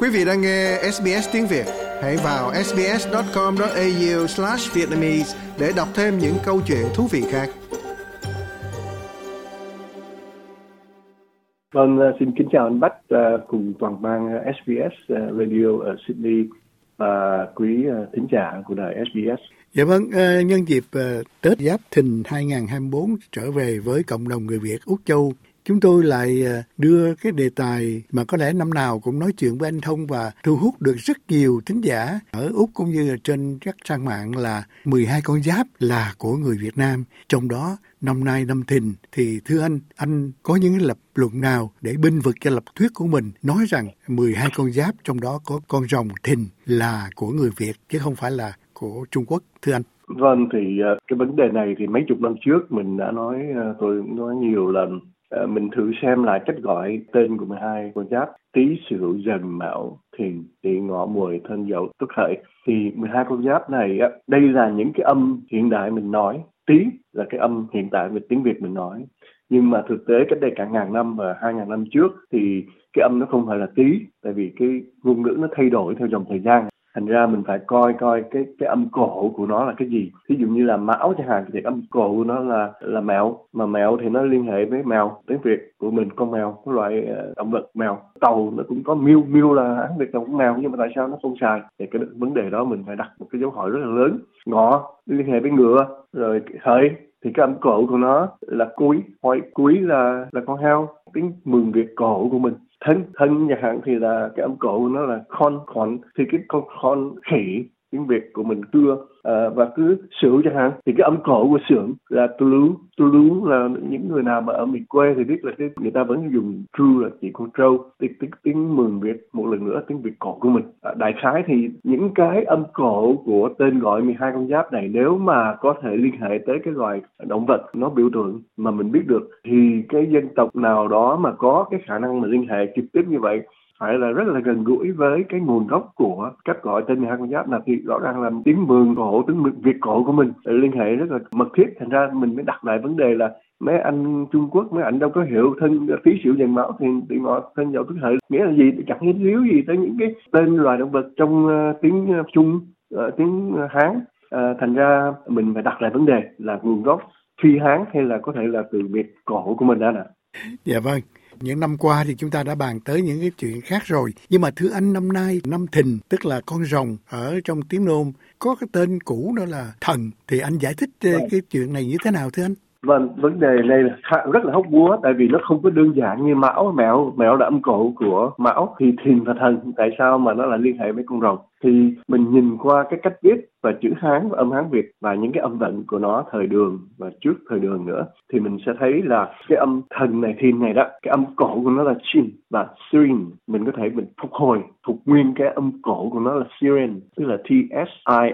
Quý vị đang nghe SBS tiếng Việt, hãy vào sbs.com.au/vietnamese để đọc thêm những câu chuyện thú vị khác. Vâng, ờ, xin kính chào anh Bách ờ, cùng toàn ban SBS ờ, Radio ở Sydney và quý thính giả của đài SBS. Dạ vâng, nhân dịp Tết Giáp Thìn 2024 trở về với cộng đồng người Việt Úc Châu chúng tôi lại à, đưa cái đề tài mà có lẽ năm nào cũng nói chuyện với anh Thông và thu hút được rất nhiều thính giả ở Úc cũng như trên các trang mạng là 12 con giáp là của người Việt Nam. Trong đó năm nay năm thìn thì thưa anh, anh có những lập luận nào để binh vực cho lập thuyết của mình nói rằng 12 con giáp trong đó có con rồng thìn là của người Việt chứ không phải là của Trung Quốc thưa anh? Vâng thì à, cái vấn đề này thì mấy chục năm trước mình đã nói à, tôi nói nhiều lần Ờ, mình thử xem lại cách gọi tên của 12 con giáp. Tý sửu dần mão thìn tỵ ngọ mùi thân dậu tuất hợi. Thì 12 con giáp này đây là những cái âm hiện đại mình nói. Tý là cái âm hiện tại về tiếng việt mình nói. Nhưng mà thực tế cách đây cả ngàn năm và hai ngàn năm trước thì cái âm nó không phải là tý tại vì cái ngôn ngữ nó thay đổi theo dòng thời gian thành ra mình phải coi coi cái cái âm cổ của nó là cái gì. Ví dụ như là mão chẳng hạn, thì âm cổ của nó là là mèo, mà mèo thì nó liên hệ với mèo, tiếng việt của mình con mèo, cái loại ờ, động vật mèo. Tàu nó cũng có miêu miêu là hán việt là cũng mèo, nhưng mà tại sao nó không xài? Thì cái vấn đề đó mình phải đặt một cái dấu hỏi rất là lớn. Ngọ liên hệ với ngựa, rồi hợi thì cái âm cổ của nó là cuối hỏi cuối là là con heo, tiếng mừng việt cổ của mình thân thân nhà hàng thì là cái âm cổ của nó là con con, thì cái con con khỉ, tiếng việt của mình cưa Ờ, và cứ sửu chẳng hạn. Thì cái âm cổ của sưởng là tulu. Lú lú là những người nào mà ở miền quê thì biết là cái người ta vẫn dùng true là chỉ con trâu. Tiếng tiếng tiếng mường việt một lần nữa tiếng việt cổ của mình. À, đại khái thì những cái âm cổ của tên gọi 12 con giáp này nếu mà có thể liên hệ tới cái loài động vật nó biểu tượng mà mình biết được thì cái dân tộc nào đó mà có cái khả năng mà liên hệ trực tiếp như vậy phải là rất là gần gũi với cái nguồn gốc của cách gọi tên 12 con giáp là thì rõ ràng là tiếng mường cổ tiếng việt cổ của mình. Liên hệ rất là mật thiết thành ra mình mới đặt lại vấn đề là mấy anh Trung Quốc mấy anh đâu có hiểu thân phí xỉu dần máu thì tự ngọ thân dầu tức hợi. Nghĩa là gì? Chẳng hiến líu gì tới những cái tên loài động vật trong uh, tiếng uh, Trung uh, tiếng Hán. Uh, thành ra mình phải đặt lại vấn đề là nguồn gốc phi Hán hay là có thể là từ việt cổ của mình đã nè. Dạ vâng những năm qua thì chúng ta đã bàn tới những cái chuyện khác rồi. Nhưng mà thưa anh năm nay, năm thìn, tức là con rồng ở trong tiếng nôm, có cái tên cũ đó là thần. Thì anh giải thích vâng. cái chuyện này như thế nào thưa anh? Vâng, vấn đề này rất là hóc búa tại vì nó không có đơn giản như mão, mẹo, mẹo là âm cổ của mão thì thìn và thần. Tại sao mà nó lại liên hệ với con rồng? Thì mình nhìn qua cái cách viết và chữ Hán và âm Hán Việt và những cái âm vận của nó thời đường và trước thời đường nữa thì mình sẽ thấy là cái âm thần này thiên này đó cái âm cổ của nó là chin và sirin. Mình có thể mình phục hồi phục nguyên cái âm cổ của nó là siren tức là t s i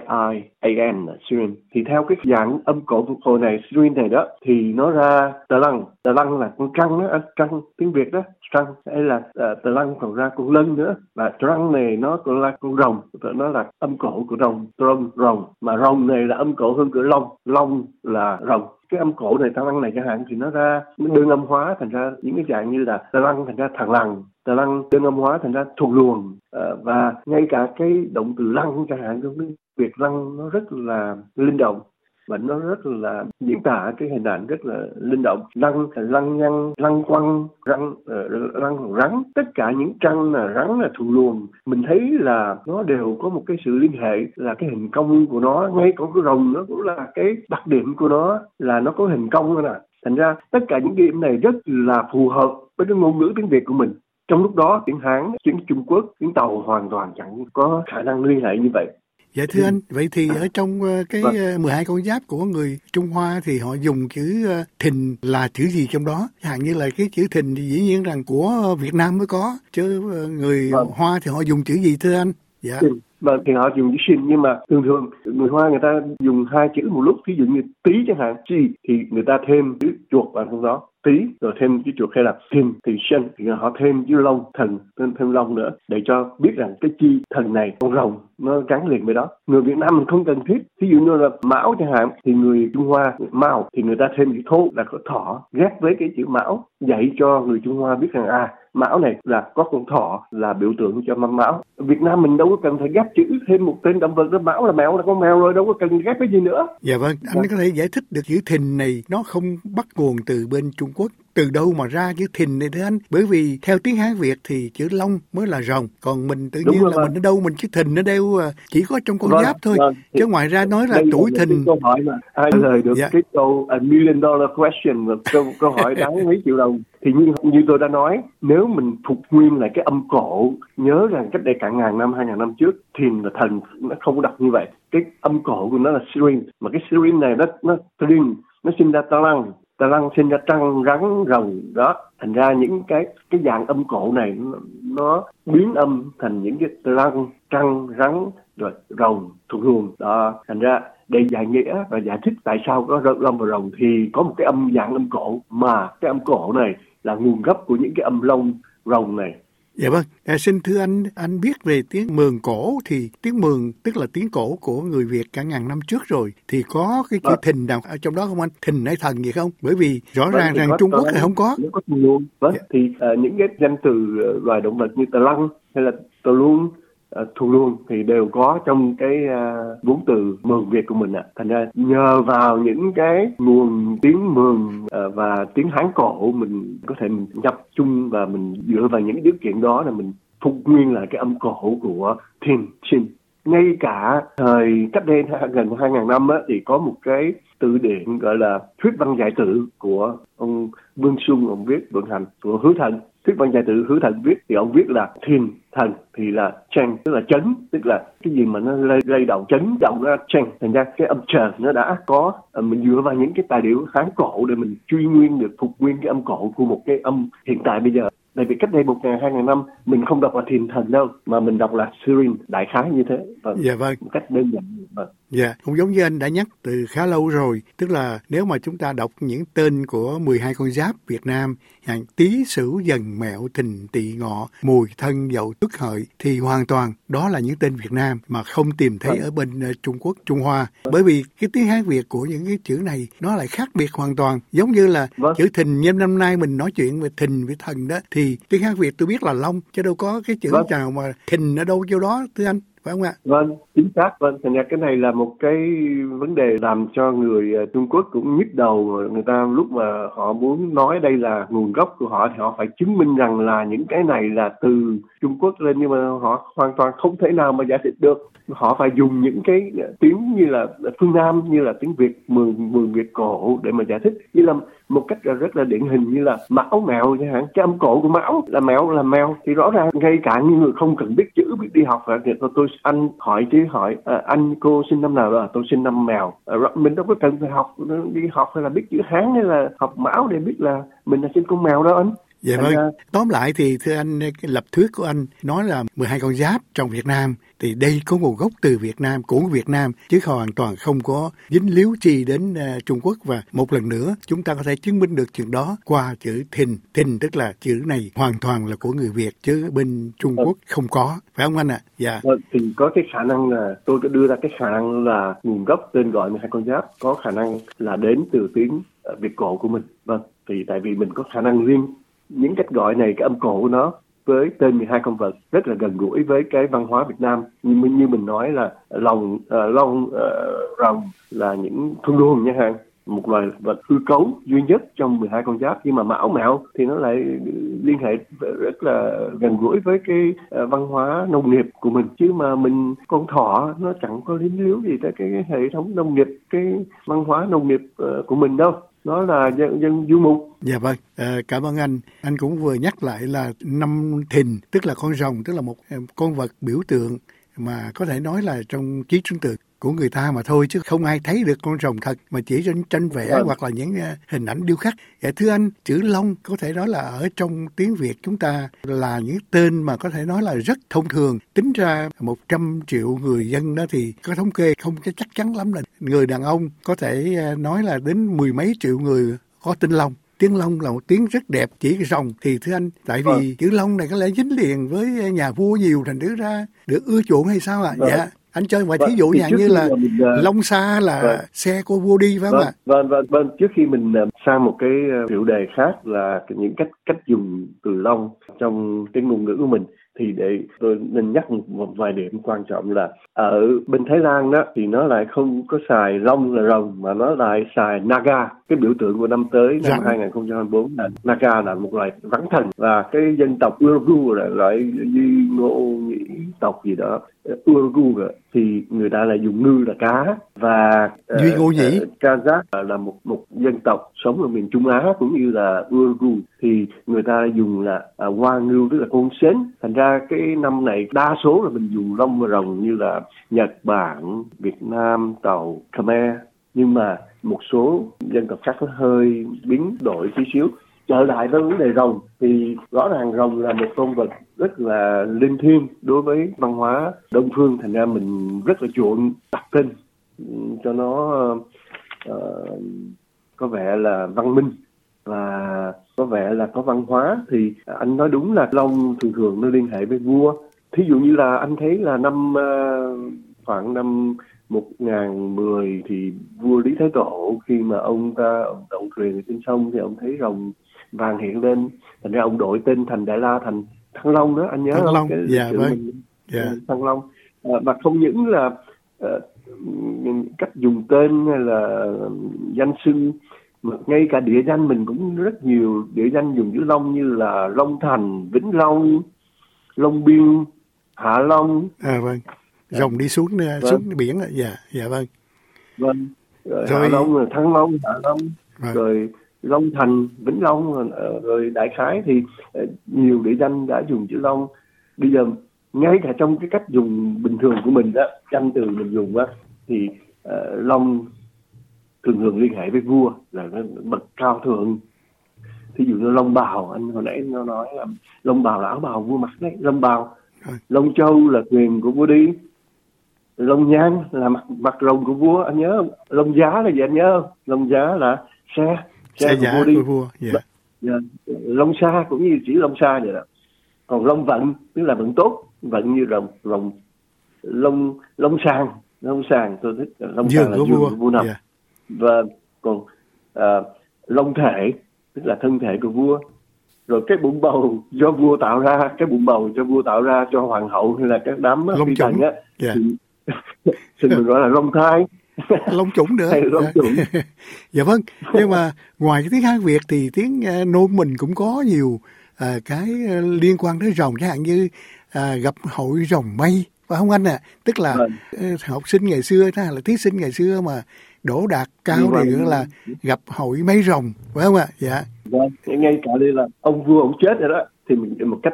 i a n siren thì theo cái dạng âm cổ phục hồi này siren này đó thì nó ra tờ lăng. Tờ lăng là con trăng đó à, trăng tiếng việt đó trăng. Hay là à, uh, tờ lăng còn ra con lân nữa. Và trăng này nó còn là con rồng nó là âm cổ của rồng rồng rồng. Mà rồng này là âm cổ hơn cửa long. Long là rồng. Cái âm cổ này tăng lăng này chẳng hạn thì nó ra đơn âm hóa thành ra những cái dạng như là tà lăng thành ra thằng lằng, tà lăng đơn âm hóa thành ra thuộc luồng. À, và ngay cả cái động từ lăng chẳng hạn trong cái việc lăng nó rất là linh động và nó rất là diễn tả cái hình ảnh rất là linh động. Lăng lăng nhăng lăng quăng răng ờ, uh, răng rắn. Tất cả những trăng là rắn là thù luồng. Mình thấy là nó đều có một cái sự liên hệ là cái hình cong của nó ngay cả cái rồng nó cũng là cái đặc điểm của nó là nó có hình cong nè. Thành ra tất cả những điểm này rất là phù hợp với cái ngôn ngữ tiếng việt của mình. Trong lúc đó tiếng hán tiếng trung quốc tiếng tàu hoàn toàn chẳng có khả năng liên hệ như vậy. Dạ thưa anh, vậy thì ở trong ờ, cái vâng. 12 ờ, con giáp của người Trung Hoa thì họ dùng chữ ờ, thìn là chữ gì trong đó? Chẳng như là cái chữ thìn thì dĩ nhiên rằng của Việt Nam mới có, chứ người vâng. Hoa thì họ dùng chữ gì thưa anh? Dạ. Vâng, thì họ dùng chữ xin nhưng mà thường thường người Hoa người ta dùng hai chữ một lúc, ví dụ như tí chẳng hạn, chi thì người ta thêm chữ chuột vào trong đó tý rồi thêm cái chuột hay là thìn thì sân thì họ thêm chữ long thần thêm thêm long nữa để cho biết rằng cái chi thần này con rồng nó gắn liền với đó. Người Việt Nam mình không cần thiết. Ví dụ như là mão chẳng hạn thì người Trung Hoa mão thì người ta thêm chữ thô là có thọ ghép với cái chữ mão dạy cho người Trung Hoa biết rằng à mão này là có con thỏ là biểu tượng cho mâm mão. Việt Nam mình đâu có cần phải ghép chữ thêm một tên động vật đó mão là mèo là con mèo rồi đâu có cần ghép cái gì nữa. Dạ vâng anh có thể giải thích được chữ thìn này nó không bắt nguồn từ bên Trung Quốc. Từ đâu mà ra chữ thìn này thưa anh? Bởi vì theo tiếng hán việt thì chữ long mới là rồng. Còn mình tự nhiên là mình ở đâu mình chữ thìn nó đeo à, chỉ có trong con vâng, giáp thôi. vâng. chứ ngoài ra nói là tuổi thìn. câu hỏi mà ai lời được dạ. cái câu a million dollar question và câu câu hỏi đáng mấy triệu đồng. Thì như như tôi đã nói nếu mình phục nguyên lại cái âm cổ nhớ rằng cách đây cả ngàn năm hai ngàn năm trước thìn là thần nó không đọc như vậy. Cái âm cổ của nó là sirin mà cái sirin này nó nó sirin nó sinh ra ta lăng sinh ra trăng rắn rồng đó. Thành ra những cái cái dạng âm cổ này nó, nó biến âm thành những cái tà lăng trăng rắn rồi rồng thuộc luồng. Đó thành ra để giải nghĩa và giải thích tại sao có long và rồng thì có một cái âm dạng âm cổ mà cái âm cổ này là nguồn gốc của những cái âm lông rồng này. Dạ vâng, à, xin thưa anh, anh biết về tiếng mường cổ thì tiếng mường tức là tiếng cổ của người Việt cả ngàn năm trước rồi thì có cái chữ vâng. thìn nào ở trong đó không anh? Thìn hay thần gì không? Bởi vì rõ vâng, ràng rằng Trung Quốc thì không có. có. Vâng, dạ. thì uh, những cái danh từ uh, loài động vật như tà lăng hay là tà luôn Ờ, thu luôn thì đều có trong cái ờ, vốn từ mường việt của mình ạ à. thành ra nhờ vào những cái nguồn tiếng mường ờ, và tiếng hán cổ mình có thể mình nhập chung và mình dựa vào những điều kiện đó là mình phục nguyên lại cái âm cổ của thiên chin ngay cả thời cách đây gần 2.000 năm á, thì có một cái từ điển gọi là thuyết văn giải tự của ông Vương Xuân ông viết vận hành của Hứa Thần. Thuyết văn giải tự Hứa Thần viết thì ông viết là thiền thần thì là chen tức là chấn tức là cái gì mà nó lay, lay động chấn động ra chen thành ra cái âm trần nó đã có à, mình dựa vào những cái tài liệu kháng cổ để mình truy nguyên được phục nguyên cái âm cổ của một cái âm hiện tại bây giờ tại vì cách đây một ngàn hai ngàn năm mình không đọc là thiền thần đâu mà mình đọc là Syrian đại khái như thế vâng. dạ vâng một cách đơn giản vâng. dạ cũng giống như anh đã nhắc từ khá lâu rồi tức là nếu mà chúng ta đọc những tên của 12 con giáp Việt Nam hàng tý sửu dần mẹo thìn tỵ ngọ mùi thân dậu tuất hợi thì hoàn toàn đó là những tên Việt Nam mà không tìm thấy vâng. ở bên ờ, Trung Quốc Trung Hoa vâng. bởi vì cái tiếng Hán Việt của những cái chữ này nó lại khác biệt hoàn toàn giống như là vâng. chữ thìn như năm nay mình nói chuyện về thìn với thần đó thì tiếng hát việt tôi biết là long chứ đâu có cái chữ vâng. nào mà thình ở đâu vô đó thưa anh phải không ạ? Vâng, chính xác. Vâng, thành ra cái này là một cái vấn đề làm cho người ờ, Trung Quốc cũng nhức đầu. Người ta lúc mà họ muốn nói đây là nguồn gốc của họ thì họ phải chứng minh rằng là những cái này là từ Trung Quốc lên nhưng mà họ hoàn toàn không thể nào mà giải thích được. Họ phải dùng những cái ờ, tiếng như là phương Nam như là tiếng Việt mường mường Việt cổ để mà giải thích như là một cách rất là điển hình như là mão mèo chẳng hạn cái âm cổ của mão là mèo là mèo thì rõ ràng ngay cả những người không cần biết chữ biết đi học là tôi anh hỏi chứ hỏi à, anh cô sinh năm nào? Rồi tôi sinh năm mèo. À, mình đâu có cần phải học đi học hay là biết chữ hán hay là học mão để biết là mình là sinh con mèo đó anh. Dạ vâng. Tóm lại thì thưa anh lập thuyết của anh nói là 12 con giáp trong Việt Nam thì đây có nguồn gốc từ Việt Nam của Việt Nam chứ hoàn toàn không có dính líu chi đến uh, Trung Quốc và một lần nữa chúng ta có thể chứng minh được chuyện đó qua chữ thìn thìn tức là chữ này hoàn toàn là của người Việt chứ bên Trung Quốc không có phải không anh ạ? À? Dạ. Vâng, thì có cái khả năng là tôi đã đưa ra cái khả năng là nguồn gốc tên gọi 12 con giáp có khả năng là đến từ tiếng Việt cổ của mình. Vâng, thì tại vì mình có khả năng riêng những cách gọi này cái âm cổ của nó với tên 12 con vật rất là gần gũi với cái văn hóa Việt Nam. Như như mình nói là lòng uh, long uh, rồng là những thung luồng nha hàng một loài vật hư cấu duy nhất trong 12 con giáp. Nhưng mà mão mạo thì nó lại liên hệ rất là gần gũi với cái ờ, văn hóa nông nghiệp của mình. Chứ mà mình con thỏ nó chẳng có lính liếu gì tới cái, hệ thống nông nghiệp cái văn hóa nông nghiệp của mình đâu đó là dân, dân du mục. Dạ vâng, à, cảm ơn anh. Anh cũng vừa nhắc lại là năm thìn, tức là con rồng, tức là một ờ, con vật biểu tượng mà có thể nói là trong trí tưởng tượng của người ta mà thôi chứ không ai thấy được con rồng thật mà chỉ trên tranh vẽ ừ. hoặc là những uh, hình ảnh điêu khắc. Dạ thưa anh, chữ Long có thể nói là ở trong tiếng Việt chúng ta là những tên mà có thể nói là rất thông thường. Tính ra 100 triệu người dân đó thì có thống kê không chắc chắn lắm là người đàn ông có thể uh, nói là đến mười mấy triệu người có tên Long tiếng Long là một tiếng rất đẹp chỉ cái rồng thì thưa anh tại vì vâng. chữ Long này có lẽ dính liền với nhà vua nhiều thành thứ ra được ưa chuộng hay sao ạ? À? Vâng. Dạ anh chơi vài thí vâng, dụ dạng như là mình, uh, long xa là vâng. xe của vua đi phải không vâng, ạ? Vâng, vâng, vâng. Trước khi mình uh, sang một cái uh, chủ đề khác là những cách cách dùng từ long trong cái ngôn ngữ của mình thì để tôi nên nhắc một vài điểm quan trọng là ở bên Thái Lan đó thì nó lại không có xài long là rồng mà nó lại xài naga cái biểu tượng của năm tới năm 2024 là naga là một loài rắn thần và cái dân tộc Urugu là loại di ngô nhĩ tộc gì đó Urugu thì người ta lại dùng ngư là cá và Duy Ngô Nhĩ uh, Kazakh là một một dân tộc sống ở miền Trung Á cũng như là Urugu thì người ta dùng là uh, hoa ngưu tức là con sến. Thành ra cái năm này đa số là mình dùng lông và rồng như là Nhật Bản Việt Nam Tàu Khmer. Nhưng mà một số dân tộc khác nó hơi biến đổi tí xíu. Trở lại với vấn đề rồng thì rõ ràng rồng là một con vật rất là linh thiêng đối với văn hóa đông phương. Thành ra mình rất là chuộng đặt tên cho nó uh, có vẻ là văn minh và có vẻ là có văn hóa. Thì anh nói đúng là long thường thường nó liên hệ với vua. Thí dụ như là anh thấy là năm uh, khoảng năm một ngàn mười thì vua Lý Thái Tổ khi mà ông ta ông đậu truyền trên sông thì ông thấy rồng vàng hiện lên. Thành ra ông đổi tên thành Đại La thành. Thăng Long đó anh nhớ Thăng không? Long, cái, dạ vâng. Dạ. Thăng Long à, và không những là uh, cách dùng tên hay là danh xưng mà ngay cả địa danh mình cũng rất nhiều địa danh dùng chữ Long như là Long Thành, Vĩnh Long, Long Biên, Hạ Long. À vâng. Rồng đi xuống vâng. xuống biển dạ dạ vâng. Vâng. Rồi, rồi... Hạ Long, Thăng Long, Hạ Long, vâng. rồi Long Thành, Vĩnh Long ờ, rồi Đại Khái thì ờ, nhiều địa danh đã dùng chữ Long. Bây giờ ngay cả trong cái cách dùng bình thường của mình đó, danh từ mình dùng á thì uh, Long thường thường liên hệ với vua là nó bậc cao thượng. Thí dụ như long bào anh hồi nãy nó nói là long bào là áo bào vua mặc đấy long bào. Long châu là quyền của vua đi. Long nhan là mặt mặt rồng của vua anh nhớ không? Long giá là gì anh nhớ không? Long giá là xe xe, xe của vua đi của vua. Yeah. Yeah. Dạ. long xa cũng như chỉ long xa vậy đó còn long vận tức là vận tốt vận như rồng rồng long long sàng long sàng tôi thích long sàng là của vua nằm yeah. và còn uh, long thể tức là thân thể của vua rồi cái bụng bầu do vua tạo ra cái bụng bầu cho vua tạo ra cho hoàng hậu hay là các đám phi tần á yeah. thì xin mình gọi là long thai long chủng nữa. Long chủng. Dạ vâng nhưng mà ngoài cái tiếng hát việt thì tiếng uh, nôm mình cũng có nhiều uh, cái uh, liên quan tới rồng. Chẳng hạn như uh, gặp hội rồng mây. Phải không anh ạ? À? tức là vâng. học sinh ngày xưa hay là thí sinh ngày xưa mà đỗ đạt cao thì nữa là gặp hội mấy rồng. Phải không ạ? Dạ. Vâng ngay cả đây là ông vua ông chết rồi đó thì mình một cách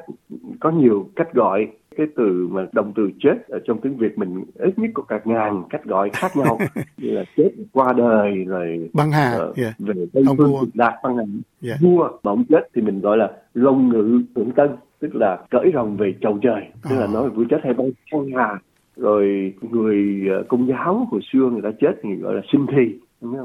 có nhiều cách gọi cái từ mà động từ chết ở trong tiếng Việt mình ít nhất có cả ngàn cách gọi khác nhau. Như là chết qua đời rồi băng hà uh, yeah. về tây ông phương đạt băng hà. Yeah. vua mà ông chết thì mình gọi là long ngự thượng tân tức là cởi rồng về chầu trời tức là ờ. nói vua chết hay băng hà. Rồi người ờ, công giáo hồi xưa người ta chết thì gọi là sinh thi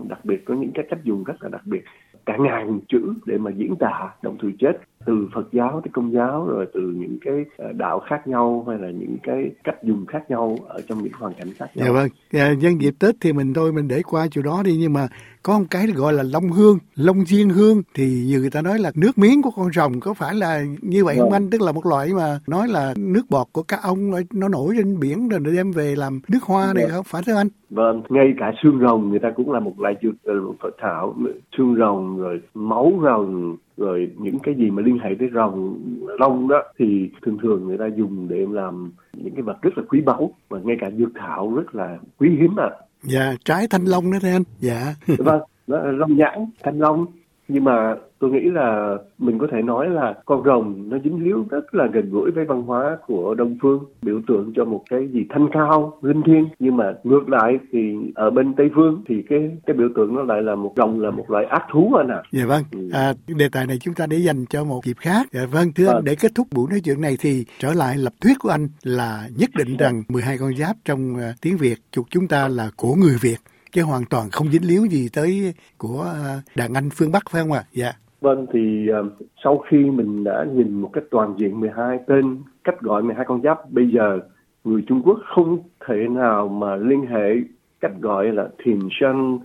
đặc biệt có những cái cách dùng rất là đặc biệt. Cả ngàn chữ để mà diễn tả động từ chết từ Phật giáo tới Công giáo rồi từ những cái ờ, đạo khác nhau hay là những cái cách dùng khác nhau ở trong những hoàn cảnh khác nhau. Dạ vâng. Dạ, nhân dịp Tết thì mình thôi mình để qua chỗ đó đi nhưng mà có một cái gọi là long hương, long diên hương thì như người ta nói là nước miếng của con rồng có phải là như vậy không vâng. anh? Tức là một loại mà nói là nước bọt của các ông nó nổi trên biển rồi đem về làm nước hoa này vâng. không phải thưa anh? Vâng, ngay cả xương rồng người ta cũng là một loại dược Phật thảo, xương rồng rồi máu rồng rồi những cái gì mà liên hệ tới rồng lông đó thì thường thường người ta dùng để làm những cái vật rất là quý báu và ngay cả dược thảo rất là quý hiếm à. Dạ, trái thanh long đó anh. Dạ. vâng, long nhãn, thanh long nhưng mà tôi nghĩ là mình có thể nói là con rồng nó dính líu rất là gần gũi với văn hóa của đông phương biểu tượng cho một cái gì thanh cao linh thiêng nhưng mà ngược lại thì ở bên tây phương thì cái cái biểu tượng nó lại là một rồng là một loại ác thú anh ạ à. dạ vâng ừ. à, đề tài này chúng ta để dành cho một dịp khác dạ vâng thưa anh vâng. để kết thúc buổi nói chuyện này thì trở lại lập thuyết của anh là nhất định rằng 12 con giáp trong uh, tiếng Việt chụp chúng ta là của người Việt chứ hoàn toàn không dính líu gì tới của à, đàn anh phương Bắc phải không ạ? À? Dạ. Vâng thì uh, sau khi mình đã nhìn một cách toàn diện 12 tên cách gọi 12 con giáp bây giờ người Trung Quốc không thể nào mà liên hệ cách gọi là thiền sân,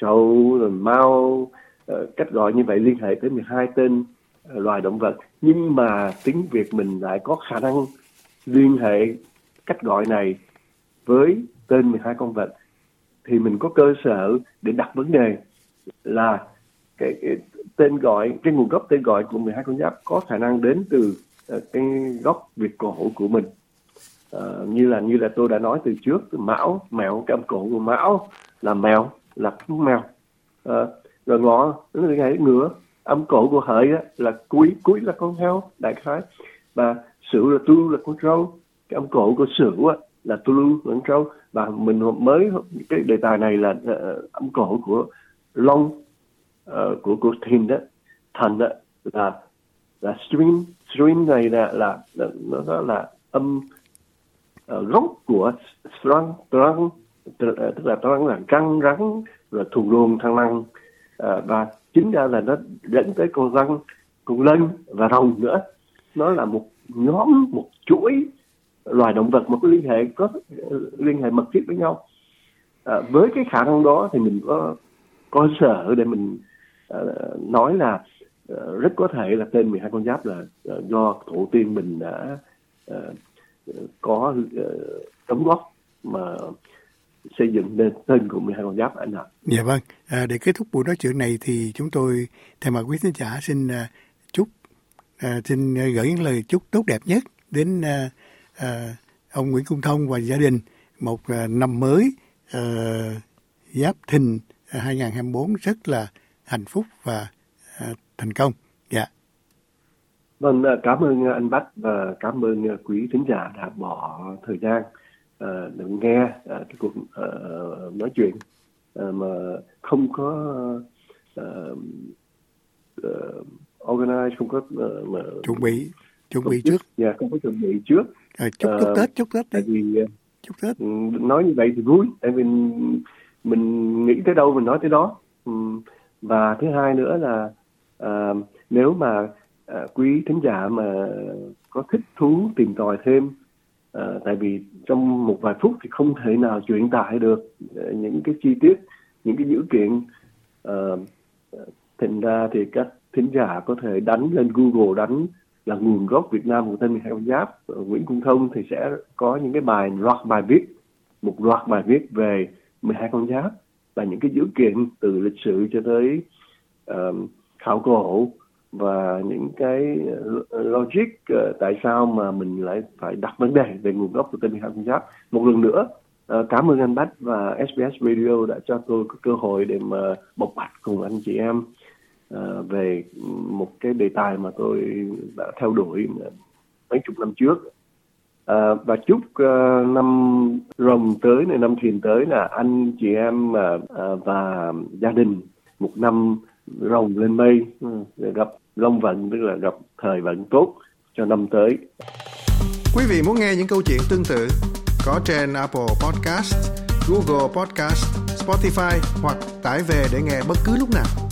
châu, rồi mao, uh, cách gọi như vậy liên hệ tới 12 tên uh, loài động vật. Nhưng mà tiếng Việt mình lại có khả năng liên hệ cách gọi này với tên 12 con vật. Thì mình có cơ sở để đặt vấn đề là cái, cái tên gọi cái nguồn gốc tên gọi của 12 con giáp có khả năng đến từ uh, cái gốc Việt cổ của mình. Uh, như là như là tôi đã nói từ trước từ mão mèo cái âm cổ của mão là mèo là chú mèo. Uh, rồi ngọ ngày ngựa âm cổ của hợi á, là cuối cuối là con heo đại khái. Và sửu là tu là con trâu cái âm cổ của sửu á, là tu lưu là con trâu. Và mình mới cái đề tài này là uh, âm cổ của long uh, của của thìn đó. Thành đó là là stream stream này là là, là nó đó là âm uh, gốc của strong strong tức ờ, là strong là căng rắn rồi thù luồng thăng lăng uh, và chính ra là nó dẫn tới con răng con lân và rồng nữa. Nó là một nhóm một chuỗi loài động vật mà có liên hệ có liên hệ mật thiết với nhau. À, với cái khả năng đó thì mình có có sở để mình uh, nói là uh, rất có thể là tên 12 con giáp là uh, do tổ tiên mình đã uh, có uh, đóng góp mà xây dựng nên tên của 12 con giáp anh ạ. Dạ vâng, à, để kết thúc buổi nói chuyện này thì chúng tôi thay mặt quý khán giả xin uh, chúc uh, xin gửi những lời chúc tốt đẹp nhất đến uh, uh, ông Nguyễn Cung Thông và gia đình một uh, năm mới uh, Giáp Thìn 2024 rất là hạnh phúc và uh, thành công. Dạ. Vâng, cảm ơn anh Bách và cảm ơn quý thính giả đã bỏ thời gian để nghe cái cuộc nói chuyện mà không có organize, không có mà chuẩn bị chuẩn bị trước. Dạ, yeah, không có chuẩn bị trước. À, chúc uh, Tết, chúc Tết đi. Vì chúc Tết. Ừ, nói như vậy thì vui, tại vì mình nghĩ tới đâu mình nói tới đó. Và thứ hai nữa là à, nếu mà à, quý thính giả mà có thích thú tìm tòi thêm à, tại vì trong một vài phút thì không thể nào truyền tải được những cái chi tiết những cái dữ kiện à, thành ra thì các thính giả có thể đánh lên Google đánh là nguồn gốc Việt Nam của tên 12 con giáp Nguyễn Cung Thông thì sẽ có những cái bài loạt bài viết một loạt bài viết về 12 con giáp là những cái dữ kiện từ lịch sử cho tới uh, khảo cổ và những cái ờ, logic uh, tại sao mà mình lại phải đặt vấn đề về nguồn gốc của tên 12 con giáp một lần nữa uh, cảm ơn anh Bách và SBS Radio đã cho tôi có cơ hội để mà bộc bạch cùng anh chị em uh, về một cái đề tài mà tôi đã theo đuổi mấy chục năm trước. À, và chúc uh, năm rồng tới này năm thìn tới là anh chị em uh, uh, và gia đình một năm rồng lên mây uh, gặp long vận tức là gặp thời vận tốt cho năm tới. Quý vị muốn nghe những câu chuyện tương tự có trên Apple Podcast, Google Podcast, Spotify hoặc tải về để nghe bất cứ lúc nào.